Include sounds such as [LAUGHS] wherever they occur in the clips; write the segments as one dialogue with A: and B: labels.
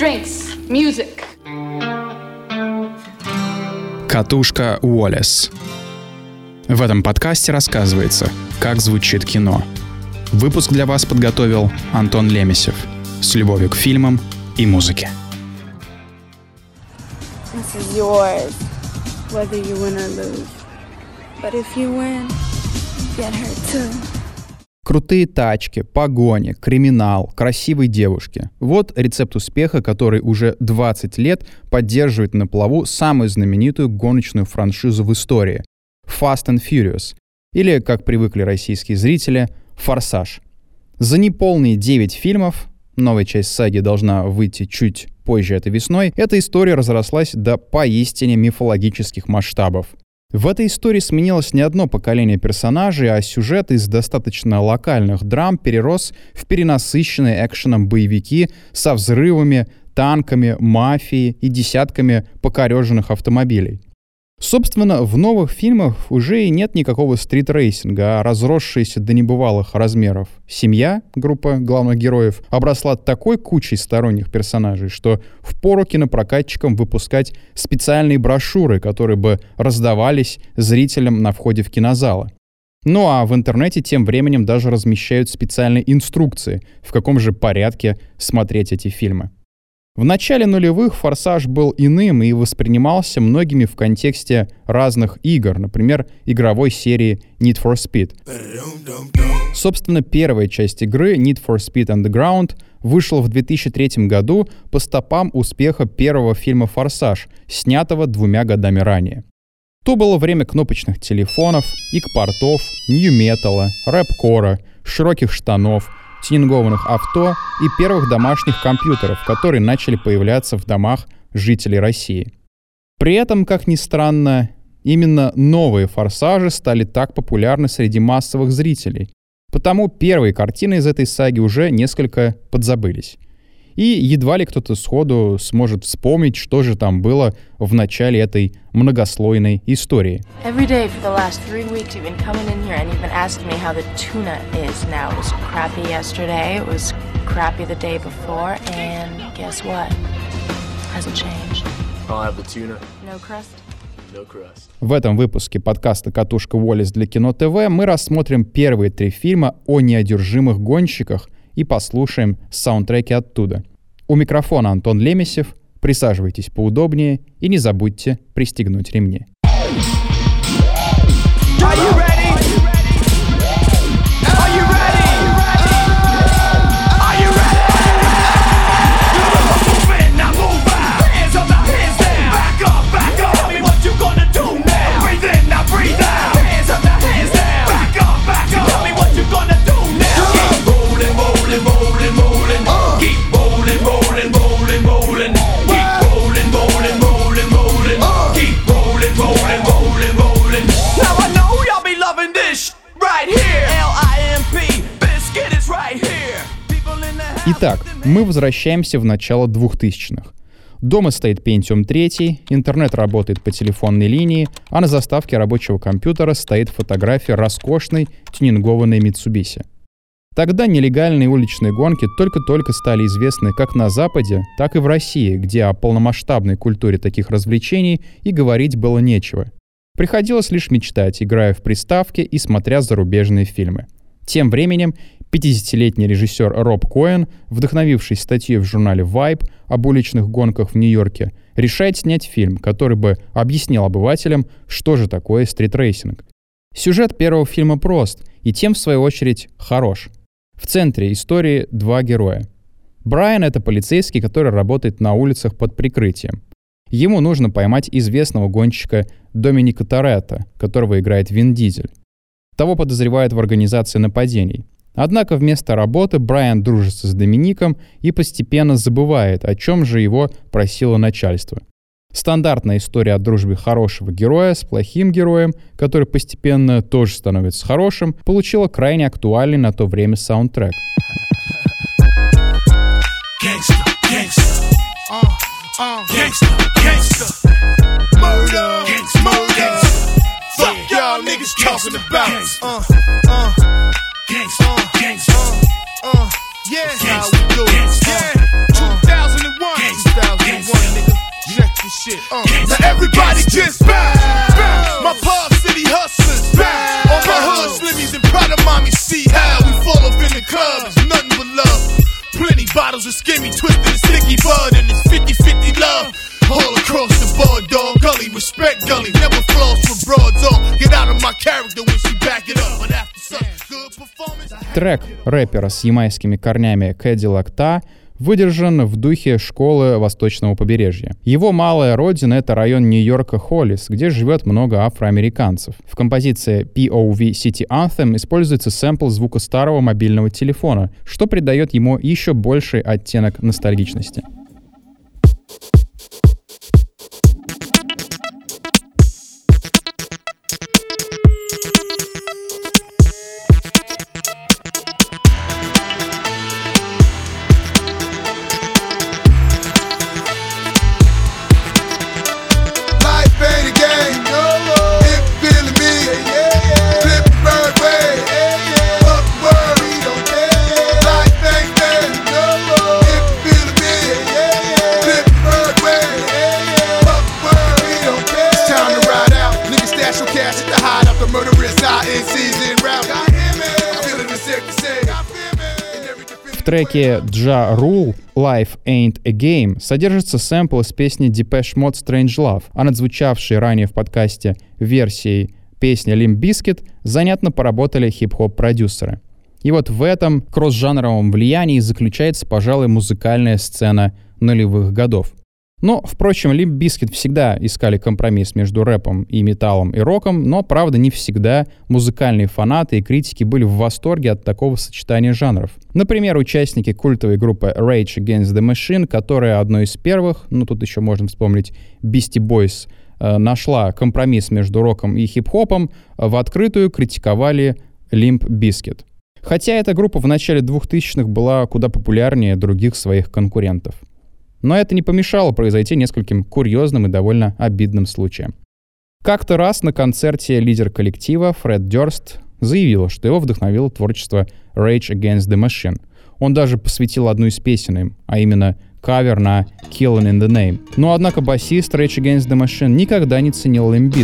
A: drinks, music.
B: Катушка Уоллес. В этом подкасте рассказывается, как звучит кино. Выпуск для вас подготовил Антон Лемесев с любовью к фильмам и музыке.
C: This is yours, whether you win or lose. But if you win, get hurt too.
B: Крутые тачки, погони, криминал, красивые девушки. Вот рецепт успеха, который уже 20 лет поддерживает на плаву самую знаменитую гоночную франшизу в истории — Fast and Furious. Или, как привыкли российские зрители, «Форсаж». За неполные 9 фильмов, новая часть саги должна выйти чуть позже этой весной, эта история разрослась до поистине мифологических масштабов. В этой истории сменилось не одно поколение персонажей, а сюжет из достаточно локальных драм перерос в перенасыщенные экшеном боевики со взрывами, танками, мафией и десятками покореженных автомобилей. Собственно, в новых фильмах уже и нет никакого стрит-рейсинга, а разросшаяся до небывалых размеров семья, группа главных героев, обросла такой кучей сторонних персонажей, что впору кинопрокатчикам выпускать специальные брошюры, которые бы раздавались зрителям на входе в кинозалы. Ну а в интернете тем временем даже размещают специальные инструкции, в каком же порядке смотреть эти фильмы. В начале нулевых «Форсаж» был иным и воспринимался многими в контексте разных игр, например, игровой серии Need for Speed. Собственно, первая часть игры Need for Speed Underground вышла в 2003 году по стопам успеха первого фильма «Форсаж», снятого двумя годами ранее. То было время кнопочных телефонов, ик-портов, нью-металла, рэп-кора, широких штанов — тюнингованных авто и первых домашних компьютеров, которые начали появляться в домах жителей России. При этом, как ни странно, именно новые «Форсажи» стали так популярны среди массовых зрителей, потому первые картины из этой саги уже несколько подзабылись. И едва ли кто-то сходу сможет вспомнить, что же там было в начале этой многослойной истории. В этом выпуске подкаста «Катушка Уоллес для кино ТВ» мы рассмотрим первые три фильма о неодержимых гонщиках и послушаем саундтреки оттуда. У микрофона Антон Лемесев. Присаживайтесь поудобнее и не забудьте пристегнуть ремни.
D: Are you ready?
B: Итак, мы возвращаемся в начало 2000-х. Дома стоит Pentium 3, интернет работает по телефонной линии, а на заставке рабочего компьютера стоит фотография роскошной тюнингованной Mitsubishi. Тогда нелегальные уличные гонки только-только стали известны как на Западе, так и в России, где о полномасштабной культуре таких развлечений и говорить было нечего. Приходилось лишь мечтать, играя в приставки и смотря зарубежные фильмы. Тем временем 50-летний режиссер Роб Коэн, вдохновившись статьей в журнале Vibe об уличных гонках в Нью-Йорке, решает снять фильм, который бы объяснил обывателям, что же такое стритрейсинг. Сюжет первого фильма прост и тем, в свою очередь, хорош. В центре истории два героя. Брайан — это полицейский, который работает на улицах под прикрытием. Ему нужно поймать известного гонщика Доминика Торетто, которого играет Вин Дизель. Того подозревают в организации нападений. Однако вместо работы Брайан дружится с Домиником и постепенно забывает, о чем же его просило начальство. Стандартная история о дружбе хорошего героя с плохим героем, который постепенно тоже становится хорошим, получила крайне актуальный на то время саундтрек.
D: Gangsta, gangsta. Uh, uh, gangsta, gangsta. Murder, gangsta, murder. fuck y'all niggas talking about? Uh, uh, gangsta, uh, gangsta, uh, uh, yeah, that's how we do it. Yeah, 2001, 2001, nigga, check this shit.
A: Uh, now everybody just bounce, bounce. My pub city hustlers bounce. All my hood slimmies and proud of mommy see how we fall up in the club. It's nothing but love. Plenty bottles of skimmy, twisted and sticky bud, and it's 50 50 love. All across the board, dog. Gully, respect Gully. Never floss with broad dog. Get out of my character when she back it up. But after some good performance,
B: Трек рэпера с ямайскими корнями Cadillac Та выдержан в духе школы Восточного побережья. Его малая родина — это район Нью-Йорка Холлис, где живет много афроамериканцев. В композиции POV City Anthem используется сэмпл звука старого мобильного телефона, что придает ему еще больший оттенок ностальгичности.
A: I'm feeling the sick to say.
B: В треке Ja Rule Life Ain't a Game содержится сэмпл из песни Depeche Mode Strange Love, а над звучавшей ранее в подкасте версией песни Limp Bizkit занятно поработали хип-хоп-продюсеры. И вот в этом кросс-жанровом влиянии заключается, пожалуй, музыкальная сцена нулевых годов. Но, впрочем, Limp Bizkit всегда искали компромисс между рэпом и металлом и роком, но, правда, не всегда музыкальные фанаты и критики были в восторге от такого сочетания жанров. Например, участники культовой группы Rage Against the Machine, которая одной из первых, ну тут еще можно вспомнить Beastie Boys, э, нашла компромисс между роком и хип-хопом, э, в открытую критиковали Limp Bizkit. Хотя эта группа в начале 2000-х была куда популярнее других своих конкурентов. Но это не помешало произойти нескольким курьезным и довольно обидным случаям. Как-то раз на концерте лидер коллектива Фред Дёрст заявил, что его вдохновило творчество Rage Against the Machine. Он даже посвятил одну из песен им, а именно кавер на Killing in the Name. Но однако басист Rage Against the Machine никогда не ценил Limp.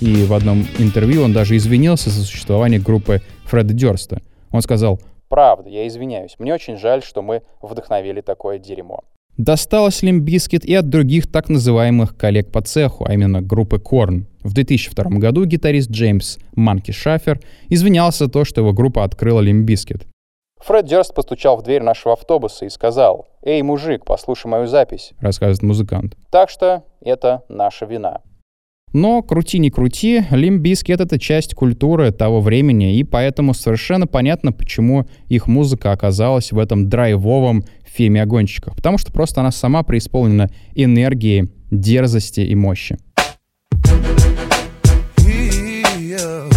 B: И в одном интервью он даже извинился за существование группы Фреда Дёрста. Он сказал, «Правда, я извиняюсь. Мне очень жаль, что мы вдохновили такое дерьмо». Досталось Bizkit и от других так называемых коллег по цеху, а именно группы Korn. В 2002 году гитарист Джеймс Манки Шафер извинялся за то, что его группа открыла Bizkit. Фред Дёрст постучал в дверь нашего автобуса и сказал, «Эй, мужик, послушай мою запись», — рассказывает музыкант. Так что это наша вина. Но крути не крути, Bizkit — это часть культуры того времени, и поэтому совершенно понятно, почему их музыка оказалась в этом драйвовом фильме о гонщиках. Потому что просто она сама преисполнена энергией, дерзости и мощи.
E: Yeah,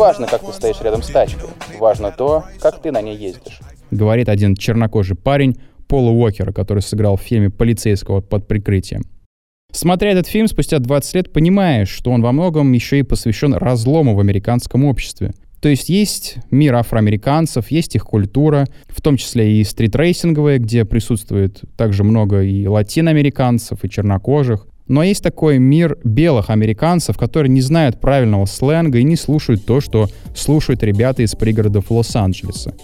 B: Неважно, как ты стоишь рядом с тачкой, важно то, как ты на ней ездишь. Говорит один чернокожий парень Пола Уокера, который сыграл в фильме «Полицейского под прикрытием». Смотря этот фильм спустя 20 лет, понимаешь, что он во многом еще и посвящен разлому в американском обществе. То есть есть мир афроамериканцев, есть их культура, в том числе и стритрейсинговая, где присутствует также много и латиноамериканцев, и чернокожих. Но есть такой мир белых американцев, которые не знают правильного сленга и не слушают то, что слушают ребята из пригородов Лос-Анджелеса.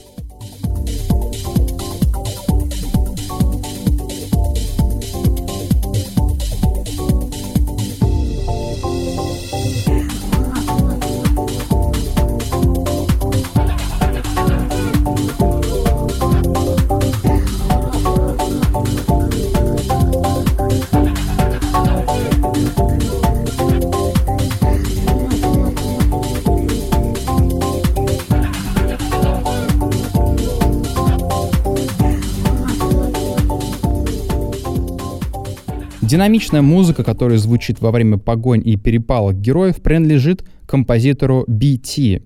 B: Динамичная музыка, которая звучит во время погонь и перепалок героев, принадлежит композитору BT.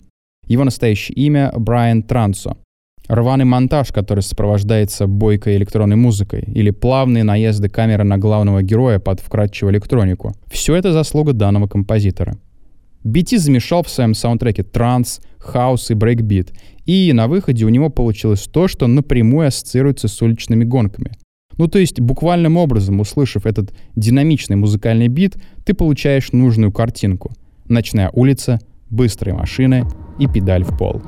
B: Его настоящее имя — Брайан Трансо. Рваный монтаж, который сопровождается бойкой электронной музыкой, или плавные наезды камеры на главного героя под вкрадчивую электронику. Все это заслуга данного композитора. BT замешал в своем саундтреке транс, хаус и брейкбит, и на выходе у него получилось то, что напрямую ассоциируется с уличными гонками. Ну то есть буквальным образом, услышав этот динамичный музыкальный бит, ты получаешь нужную картинку. Ночная улица, быстрые машины и педаль в пол.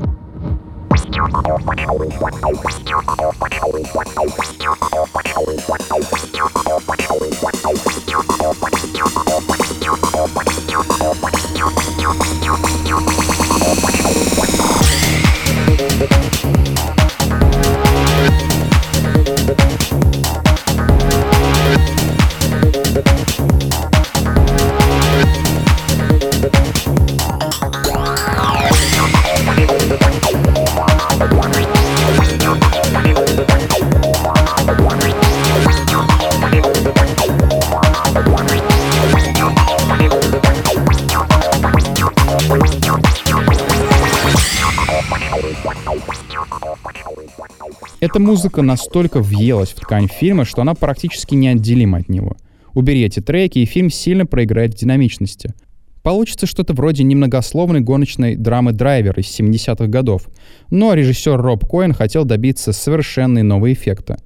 B: Эта музыка настолько въелась в ткань фильма, что она практически неотделима от него. Убери эти треки, и фильм сильно проиграет в динамичности. Получится что-то вроде немногословной гоночной драмы «Драйвер» из 70-х годов, но режиссер Роб Коэн хотел добиться совершенно нового эффекта.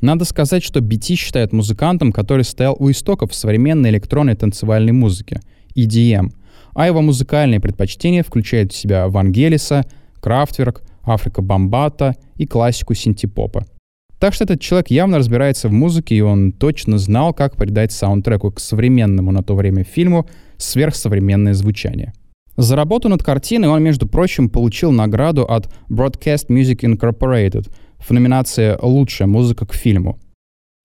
B: Надо сказать, что BT считает музыкантом, который стоял у истоков современной электронной танцевальной музыки — EDM, а его музыкальные предпочтения включают в себя Вангелиса, Крафтверк, Африка Бомбата и классику синтепопа. Так что этот человек явно разбирается в музыке, и он точно знал, как придать саундтреку к современному на то время фильму сверхсовременное звучание. За работу над картиной он, между прочим, получил награду от Broadcast Music Incorporated в номинации «Лучшая музыка к фильму».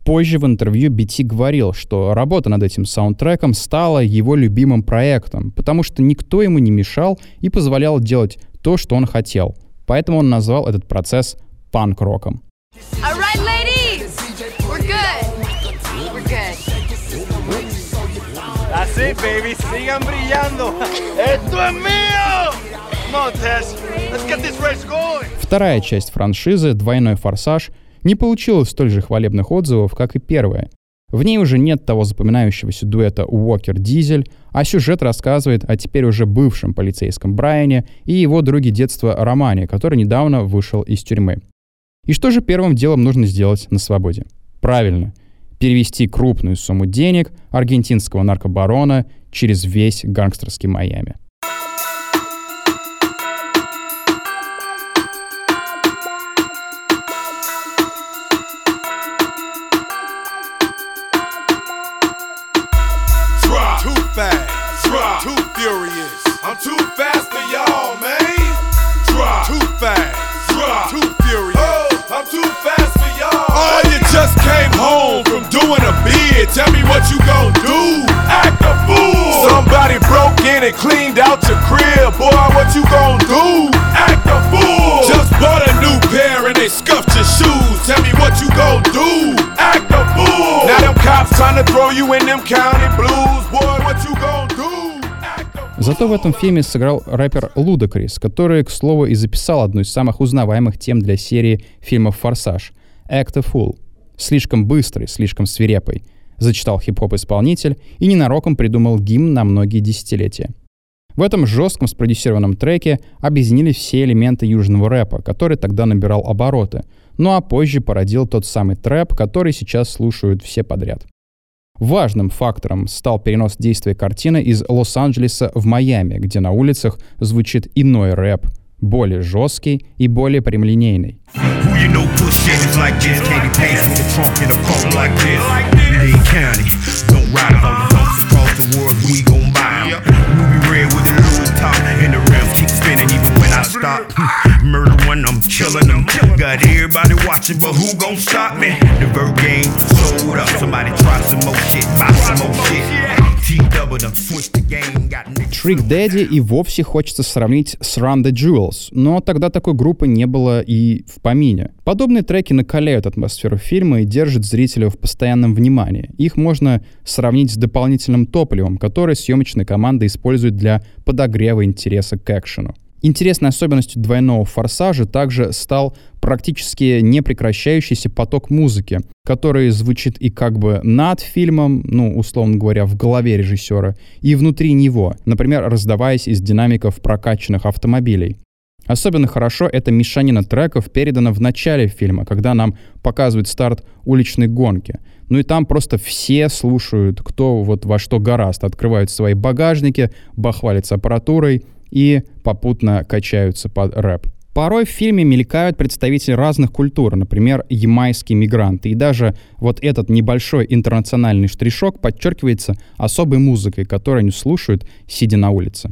B: Позже в интервью BT говорил, что работа над этим саундтреком стала его любимым проектом, потому что никто ему не мешал и позволял делать то, что он хотел — Поэтому он назвал этот процесс панк-роком.
F: All right, ladies, we're good. We're good.
D: That's it, baby. Sigan brillando. [LAUGHS] ¡Esto es mío!
B: Вторая часть франшизы «Двойной форсаж» не получила столь же хвалебных отзывов, как и первая. В ней уже нет того запоминающегося дуэта Уокер-Дизель, а сюжет рассказывает о теперь уже бывшем полицейском Брайане и его друге детства Романе, который недавно вышел из тюрьмы. И что же первым делом нужно сделать на свободе? Правильно, перевести крупную сумму денег аргентинского наркобарона через весь гангстерский Майами.
A: In and cleaned out your crib. Boy, what you gon' do? Act a fool. Just bought a new pair and they scuffed your shoes. Tell me what you gon' do. Act a fool. Now them cops trying to throw you in them county blues. Boy, what you gon' do?
B: Зато в этом фильме сыграл рэпер Лудакрис, который, к слову, и записал одну из самых узнаваемых тем для серии фильмов «Форсаж» — «Act a Fool». Слишком быстрый, слишком свирепый. Зачитал хип-хоп-исполнитель и ненароком придумал гимн на многие десятилетия. В этом жестком спродюсированном треке объединились все элементы южного рэпа, который тогда набирал обороты, ну а позже породил тот самый трэп, который сейчас слушают все подряд. Важным фактором стал перенос действия картины из Лос-Анджелеса в Майами, где на улицах звучит иной рэп, более жесткий и более прямолинейный.
G: Murder one, I'm killing them. Got everybody watching, but who gon' stop me? The bird game sold up. Somebody try some more shit, buy some more shit.
B: Trick Daddy и вовсе хочется сравнить с Run the Jewels, но тогда такой группы не было и в помине. Подобные треки накаляют атмосферу фильма и держат зрителя в постоянном внимании. Их можно сравнить с дополнительным топливом, которое съемочная команда использует для подогрева интереса к экшену. Интересной особенностью двойного форсажа также стал практически непрекращающийся поток музыки, который звучит и как бы над фильмом, ну, условно говоря, в голове режиссера, и внутри него, например, раздаваясь из динамиков прокачанных автомобилей. Особенно хорошо эта мешанина треков передана в начале фильма, когда нам показывают старт уличной гонки. Ну и там просто все слушают, кто вот во что гораст, открывают свои багажники, бахвалятся аппаратурой и попутно качаются под рэп. Порой в фильме мелькают представители разных культур, например, ямайские мигранты. И даже вот этот небольшой интернациональный штришок подчеркивается особой музыкой, которую они слушают, сидя на улице.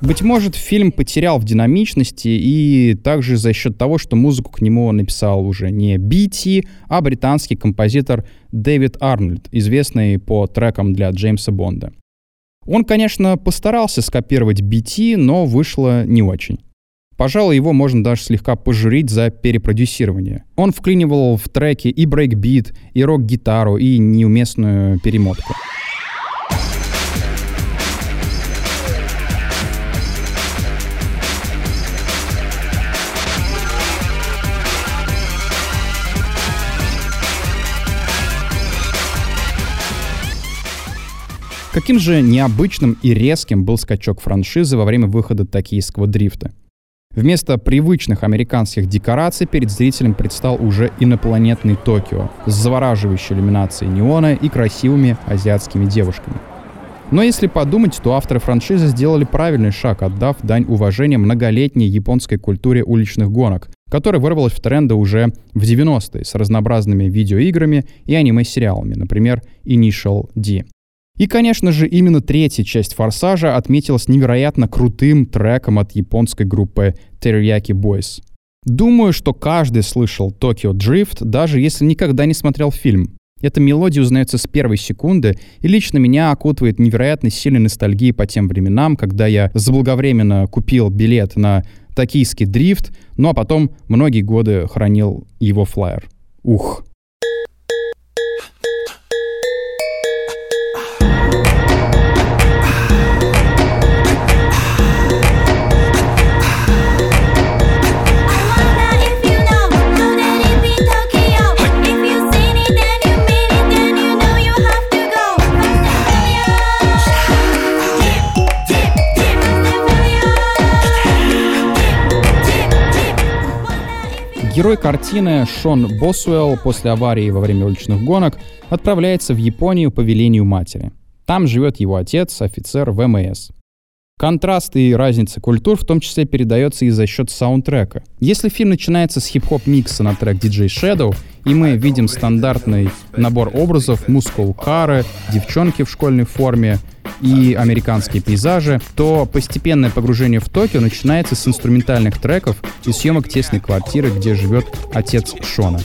B: Быть может, фильм потерял в динамичности и также за счет того, что музыку к нему написал уже не BT, а британский композитор Дэвид Арнольд, известный по трекам для Джеймса Бонда. Он, конечно, постарался скопировать BT, но вышло не очень. Пожалуй, его можно даже слегка пожурить за перепродюсирование. Он вклинивал в треки и брейкбит, и рок-гитару, и неуместную перемотку. Каким же необычным и резким был скачок франшизы во время выхода токийского дрифта? Вместо привычных американских декораций перед зрителем предстал уже инопланетный Токио с завораживающей иллюминацией неона и красивыми азиатскими девушками. Но если подумать, то авторы франшизы сделали правильный шаг, отдав дань уважения многолетней японской культуре уличных гонок, которая вырвалась в тренды уже в 90-е с разнообразными видеоиграми и аниме-сериалами, например, Initial D. И, конечно же, именно третья часть «Форсажа» отметилась невероятно крутым треком от японской группы Teriyaki Boys. Думаю, что каждый слышал Tokyo Drift, даже если никогда не смотрел фильм. Эта мелодия узнается с первой секунды, и лично меня окутывает невероятно сильной ностальгией по тем временам, когда я заблаговременно купил билет на токийский дрифт, ну а потом многие годы хранил его флайер. Ух, Герой картины Шон Босуэлл после аварии во время уличных гонок отправляется в Японию по велению матери. Там живет его отец, офицер ВМС. Контраст и разница культур в том числе передается и за счет саундтрека. Если фильм начинается с хип-хоп микса на трек DJ Shadow, и мы видим стандартный набор образов, мускул кары, девчонки в школьной форме и американские пейзажи, то постепенное погружение в Токио начинается с инструментальных треков и съемок тесной квартиры, где живет отец Шона.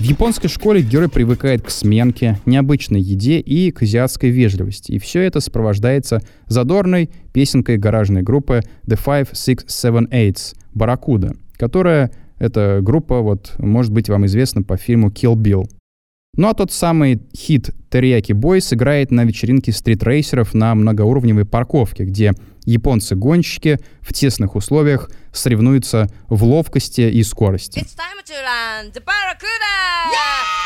B: В японской школе герой привыкает к сменке, необычной еде и к азиатской вежливости. И все это сопровождается задорной песенкой гаражной группы The Five Six Seven Eights «Барракуда», которая, эта группа, вот, может быть вам известна по фильму Kill Bill. Ну а тот самый хит Teriyaki Boys играет на вечеринке стритрейсеров на многоуровневой парковке, где японцы-гонщики в тесных условиях соревнуются в ловкости и скорости.
F: It's time to run the Barracuda! Everybody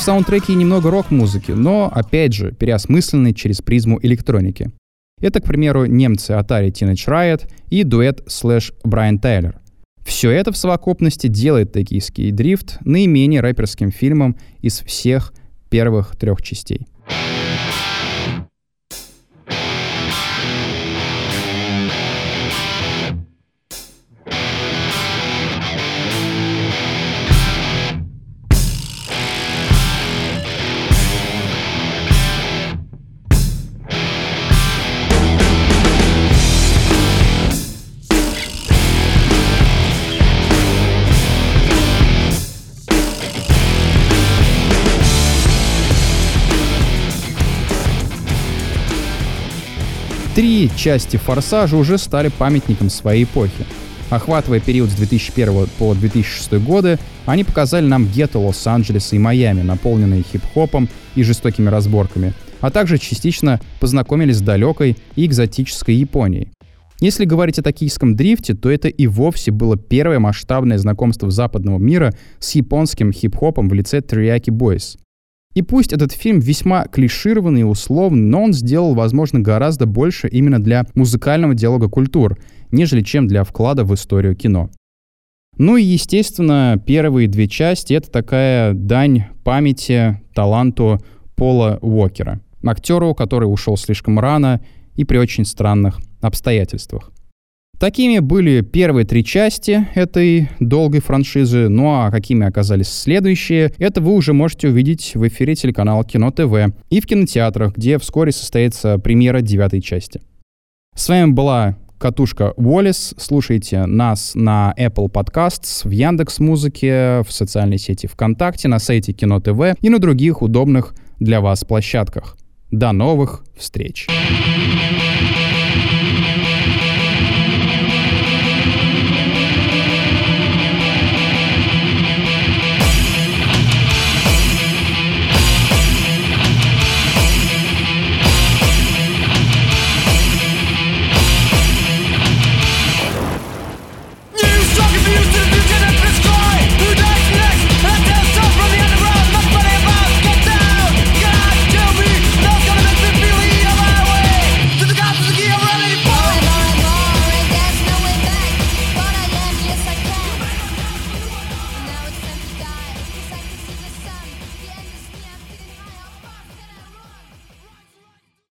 B: саундтреке и немного рок-музыки, но, опять же, переосмысленной через призму электроники. Это, к примеру, немцы Atari Teenage Riot и дуэт слэш Брайан Тайлер. Все это в совокупности делает «Токийский дрифт» наименее рэперским фильмом из всех первых трех частей. Три части «Форсажа» уже стали памятником своей эпохи. Охватывая период с 2001 по 2006 годы, они показали нам гетто Лос-Анджелеса и Майами, наполненные хип-хопом и жестокими разборками, а также частично познакомились с далекой и экзотической Японией. Если говорить о токийском дрифте, то это и вовсе было первое масштабное знакомство западного мира с японским хип-хопом в лице Teriyaki Boys. И пусть этот фильм весьма клишированный и условный, но он сделал, возможно, гораздо больше именно для музыкального диалога культур, нежели чем для вклада в историю кино. Ну и, естественно, первые две части — это такая дань памяти, таланту Пола Уокера, актеру, который ушел слишком рано и при очень странных обстоятельствах. Такими были первые три части этой долгой франшизы, ну а какими оказались следующие, это вы уже можете увидеть в эфире телеканала Кино ТВ и в кинотеатрах, где вскоре состоится премьера девятой части. С вами была катушка Уоллес. Слушайте нас на Apple Podcasts, в Яндекс Музыке, в социальной сети ВКонтакте, на сайте Кино ТВ и на других удобных для вас площадках. До новых встреч!